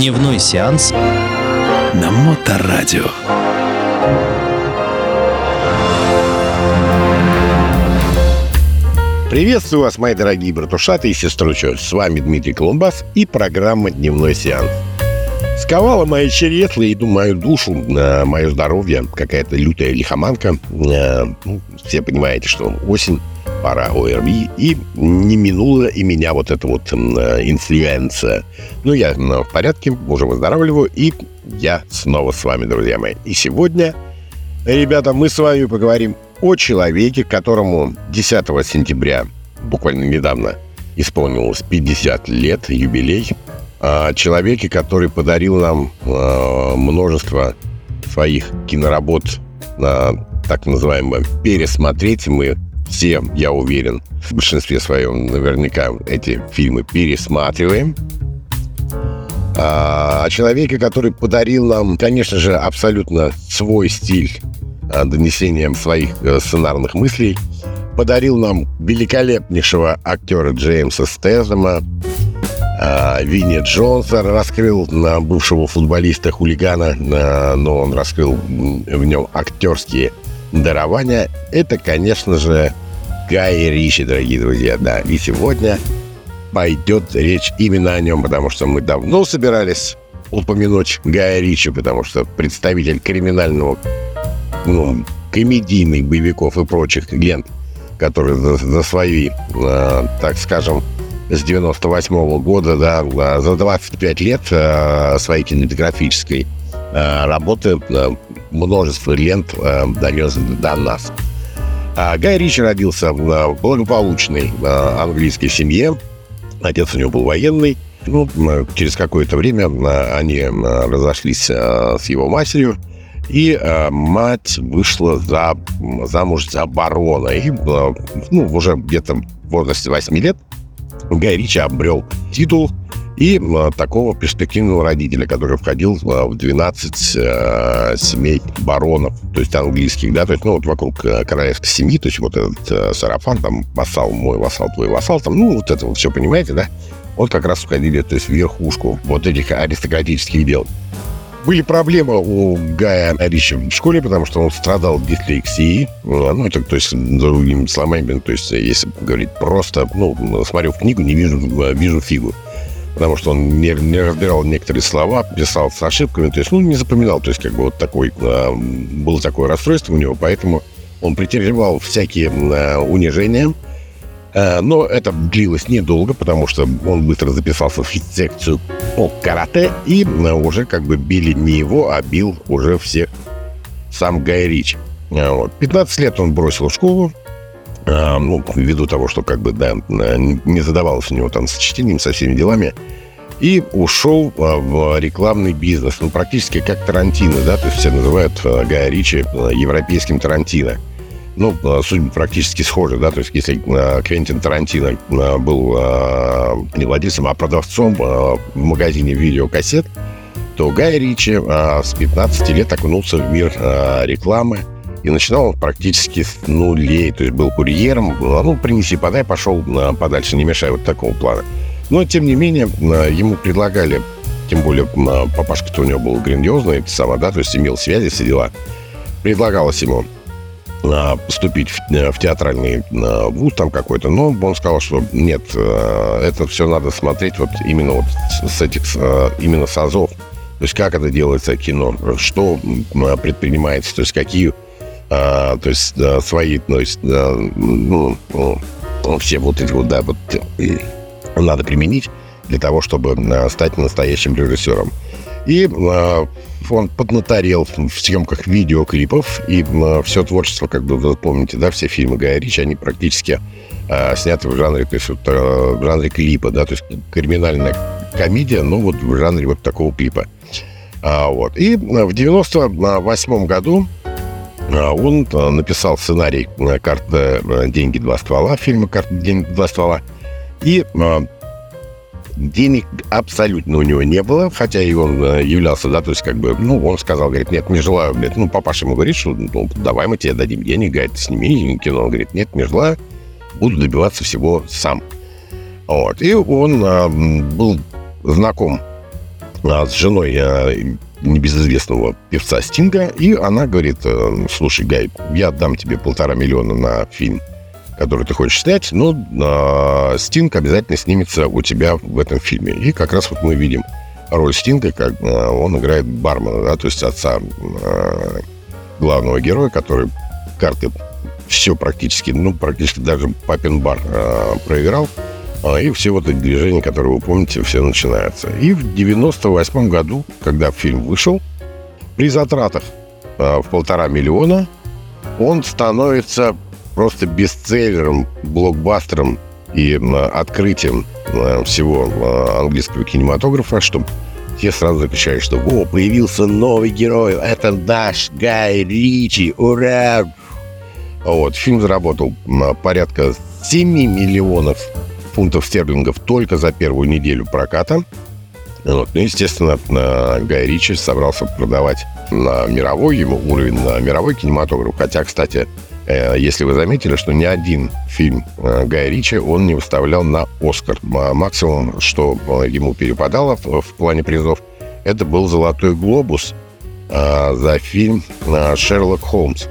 Дневной сеанс на Моторадио. Приветствую вас, мои дорогие братушаты и сестручи. С вами Дмитрий Колумбас и программа «Дневной сеанс». Сковала мои череслы, иду мою душу, э, мое здоровье, какая-то лютая лихоманка. Э, ну, все понимаете, что осень, пора ОРВИ, и не минула и меня вот эта вот э, инфлюенция. Ну, я в порядке, уже выздоравливаю, и я снова с вами, друзья мои. И сегодня, ребята, мы с вами поговорим о человеке, которому 10 сентября, буквально недавно, исполнилось 50 лет, юбилей. О человеке, который подарил нам э, множество своих киноработ на так называемое пересмотреть. Мы все, я уверен, в большинстве своем наверняка эти фильмы пересматриваем. А, о человеке, который подарил нам, конечно же, абсолютно свой стиль а, донесением своих э, сценарных мыслей, подарил нам великолепнейшего актера Джеймса Стэзема, а, Винни Джонса раскрыл на бывшего футболиста-хулигана, но он раскрыл в нем актерские дарования. Это, конечно же, Гай Ричи, дорогие друзья, да. И сегодня пойдет речь именно о нем, потому что мы давно собирались упомянуть Гая Ричи, потому что представитель криминального, ну, комедийных боевиков и прочих лент, которые за, за свои, э, так скажем, с 98 -го года, да, за 25 лет э, своей кинематографической э, работы э, множество лент э, донес до нас. А Гай Ричи родился в благополучной английской семье. Отец у него был военный. Ну, через какое-то время они разошлись с его матерью. И мать вышла за, замуж за барона. И ну, уже где-то в возрасте 8 лет Гай Ричи обрел титул и а, такого перспективного родителя, который входил в 12 э, семей баронов, то есть английских, да, то есть, ну, вот вокруг э, королевской семьи, то есть вот этот э, сарафан, там, вассал мой, вассал твой, вассал, там, ну, вот это вот все, понимаете, да? Вот как раз входили, то есть, в верхушку вот этих аристократических дел. Были проблемы у Гая Ричи в школе, потому что он страдал дислексией. Ну, это, то есть, другими словами, то есть, если говорить просто, ну, смотрю в книгу, не вижу, вижу фигу потому что он не, не разбирал некоторые слова, писал с ошибками, то есть, ну, не запоминал, то есть, как бы вот такой, э, было такое расстройство у него, поэтому он претерпевал всякие э, унижения, э, но это длилось недолго, потому что он быстро записался в секцию по карате, и э, уже как бы били не его, а бил уже всех сам Гай Рич. Э, вот. 15 лет он бросил школу, ну, ввиду того, что как бы, да, не задавалось у него там с со всеми делами, и ушел а, в рекламный бизнес, ну, практически как Тарантино, да, то есть все называют а, Гая Ричи европейским Тарантино. Ну, судьба практически схожа, да, то есть если Квентин Тарантино был не владельцем, а продавцом в магазине видеокассет, то Гай Ричи с 15 лет окунулся в мир рекламы, и начинал он практически с нулей. То есть был курьером. Ну, принеси, подай, пошел а, подальше, не мешай вот такого плана. Но, тем не менее, а, ему предлагали, тем более а, папашка-то у него был грандиозный, самое, да, то есть имел связи, все дела. Предлагалось ему поступить в, в театральный вуз там какой-то, но он сказал, что нет, это все надо смотреть вот именно вот с этих, именно с азов. То есть как это делается кино, что предпринимается, то есть какие а, то есть а, свои, то есть, а, ну, ну, все вот эти вот, да, вот надо применить для того, чтобы а, стать настоящим режиссером. И а, он поднаторел в съемках видеоклипов, и а, все творчество, как бы вы помните, да, все фильмы Гая Ричи, они практически а, сняты в жанре, то есть, вот, а, в жанре клипа, да, то есть криминальная комедия, но вот в жанре вот такого клипа. А, вот. И в 98 году он э, написал сценарий э, «Карта э, деньги два ствола», фильма «Карта деньги два ствола». И денег абсолютно у него не было, хотя и он являлся, да, то есть как бы, ну, он сказал, говорит, нет, не желаю, говорит, ну, папаша ему говорит, что, ну, давай мы тебе дадим денег, говорит, сними кино, он говорит, нет, не желаю, буду добиваться всего сам. Вот, и он а, был знаком а, с женой а, небезызвестного певца Стинга, и она говорит, э, слушай, Гай, я отдам тебе полтора миллиона на фильм, который ты хочешь снять, но э, Стинг обязательно снимется у тебя в этом фильме. И как раз вот мы видим роль Стинга, как э, он играет бармена, да, то есть отца э, главного героя, который карты все практически, ну, практически даже папин бар э, проиграл. Э, и все вот эти движения, которые вы помните, все начинаются. И в 98 году, когда фильм вышел, при затратах э, в полтора миллиона он становится просто бестселлером, блокбастером и э, открытием всего английского кинематографа, что те сразу закричали, что «О, появился новый герой, это наш Гай Ричи, ура!» Вот, фильм заработал порядка 7 миллионов фунтов стерлингов только за первую неделю проката. Вот. Ну, естественно, Гай Ричи собрался продавать на мировой ему уровень, на мировой кинематограф. Хотя, кстати, э, если вы заметили, что ни один фильм э, Гая Ричи он не выставлял на Оскар. Максимум, что э, ему перепадало в плане призов, это был «Золотой глобус» за фильм «Шерлок Холмс»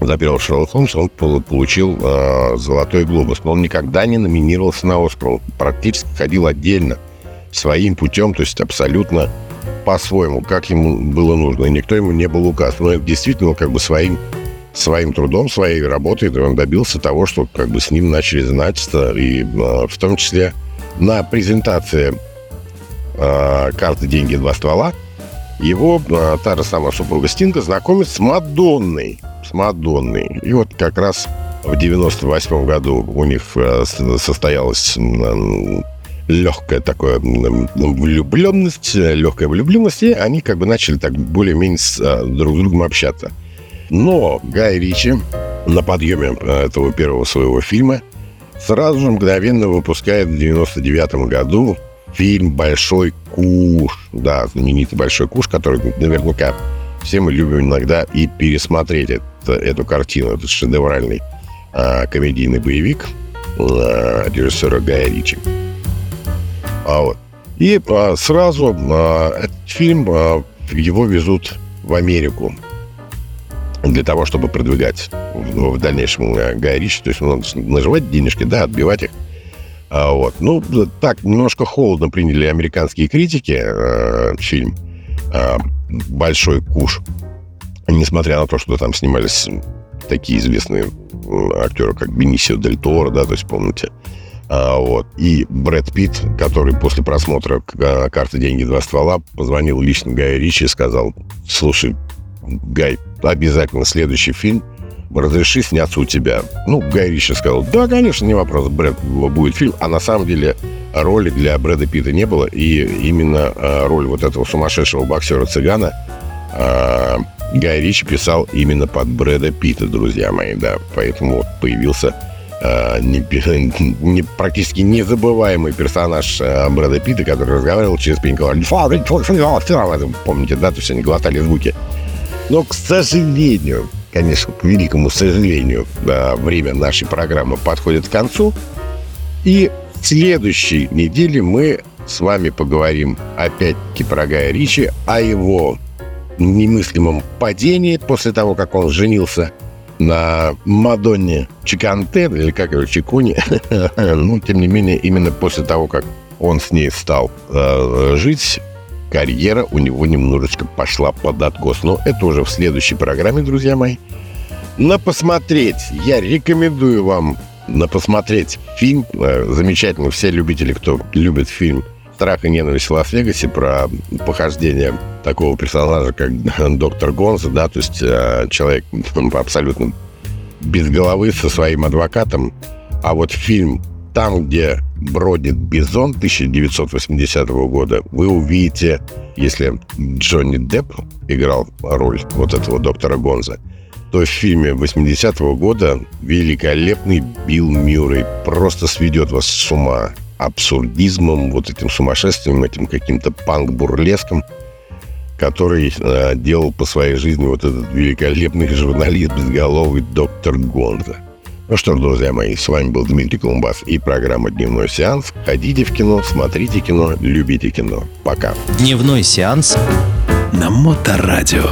за первого Шерлока Холмса он получил э, «Золотой глобус». Но он никогда не номинировался на «Оскар». Он практически ходил отдельно, своим путем, то есть абсолютно по-своему, как ему было нужно. И никто ему не был указ. Но действительно, как бы своим, своим трудом, своей работой он добился того, что как бы с ним начали знаться. И э, в том числе на презентации э, карты «Деньги. Два ствола» его э, та же самая супруга Стинга знакомит с Мадонной с Мадонной. И вот как раз в 98 году у них э, состоялась легкая такая влюбленность, легкая влюбленность, и они как бы начали так более-менее э, друг с другом общаться. Но Гай Ричи на подъеме э, этого первого своего фильма сразу же мгновенно выпускает в 99 году фильм «Большой куш». Да, знаменитый «Большой куш», который наверняка все мы любим иногда и пересмотреть это, эту картину, этот шедевральный а, комедийный боевик а, режиссера Гая Ричи. А вот. И а, сразу а, этот фильм, а, его везут в Америку для того, чтобы продвигать в, в дальнейшем а, Гая Ричи. То есть он наживать денежки, да, отбивать их. А, вот. Ну, так, немножко холодно приняли американские критики э, фильм. Э, большой куш. Несмотря на то, что там снимались такие известные актеры, как Бенисио Дель Торо, да, то есть помните. А, вот. И Брэд Питт, который после просмотра а, карты «Деньги. Два ствола» позвонил лично Гаю Ричи и сказал, слушай, Гай, обязательно следующий фильм разреши сняться у тебя. Ну, Гай Ричи сказал, да, конечно, не вопрос, Брэд, будет фильм. А на самом деле роли для Брэда Питта не было, и именно э, роль вот этого сумасшедшего боксера-цыгана э, Гай Ричи писал именно под Брэда Питта, друзья мои, да. Поэтому вот появился э, не, не, практически незабываемый персонаж э, Брэда Питта, который разговаривал через пеньковал. Помните, да, то есть они глотали звуки. Но, к сожалению, конечно, к великому сожалению, э, время нашей программы подходит к концу. И в следующей неделе мы с вами поговорим опять-таки про Гая Ричи, о его немыслимом падении после того, как он женился на Мадонне Чиканте, или как его, Чикуни. ну, тем не менее, именно после того, как он с ней стал э, жить, карьера у него немножечко пошла под откос. Но это уже в следующей программе, друзья мои. На посмотреть я рекомендую вам на посмотреть фильм. Э, замечательно. Все любители, кто любит фильм «Страх и ненависть в Лас-Вегасе» про похождение такого персонажа, как доктор Гонза, да, то есть э, человек абсолютно без головы со своим адвокатом. А вот фильм «Там, где бродит бизон» 1980 года, вы увидите, если Джонни Депп играл роль вот этого доктора Гонза – то в фильме 80-го года великолепный Билл Мюррей просто сведет вас с ума абсурдизмом, вот этим сумасшествием, этим каким-то панк-бурлеском, который э, делал по своей жизни вот этот великолепный журналист безголовый доктор Гонза. Ну что ж, друзья мои, с вами был Дмитрий Колумбас и программа «Дневной сеанс». Ходите в кино, смотрите кино, любите кино. Пока. Дневной сеанс На Моторадио.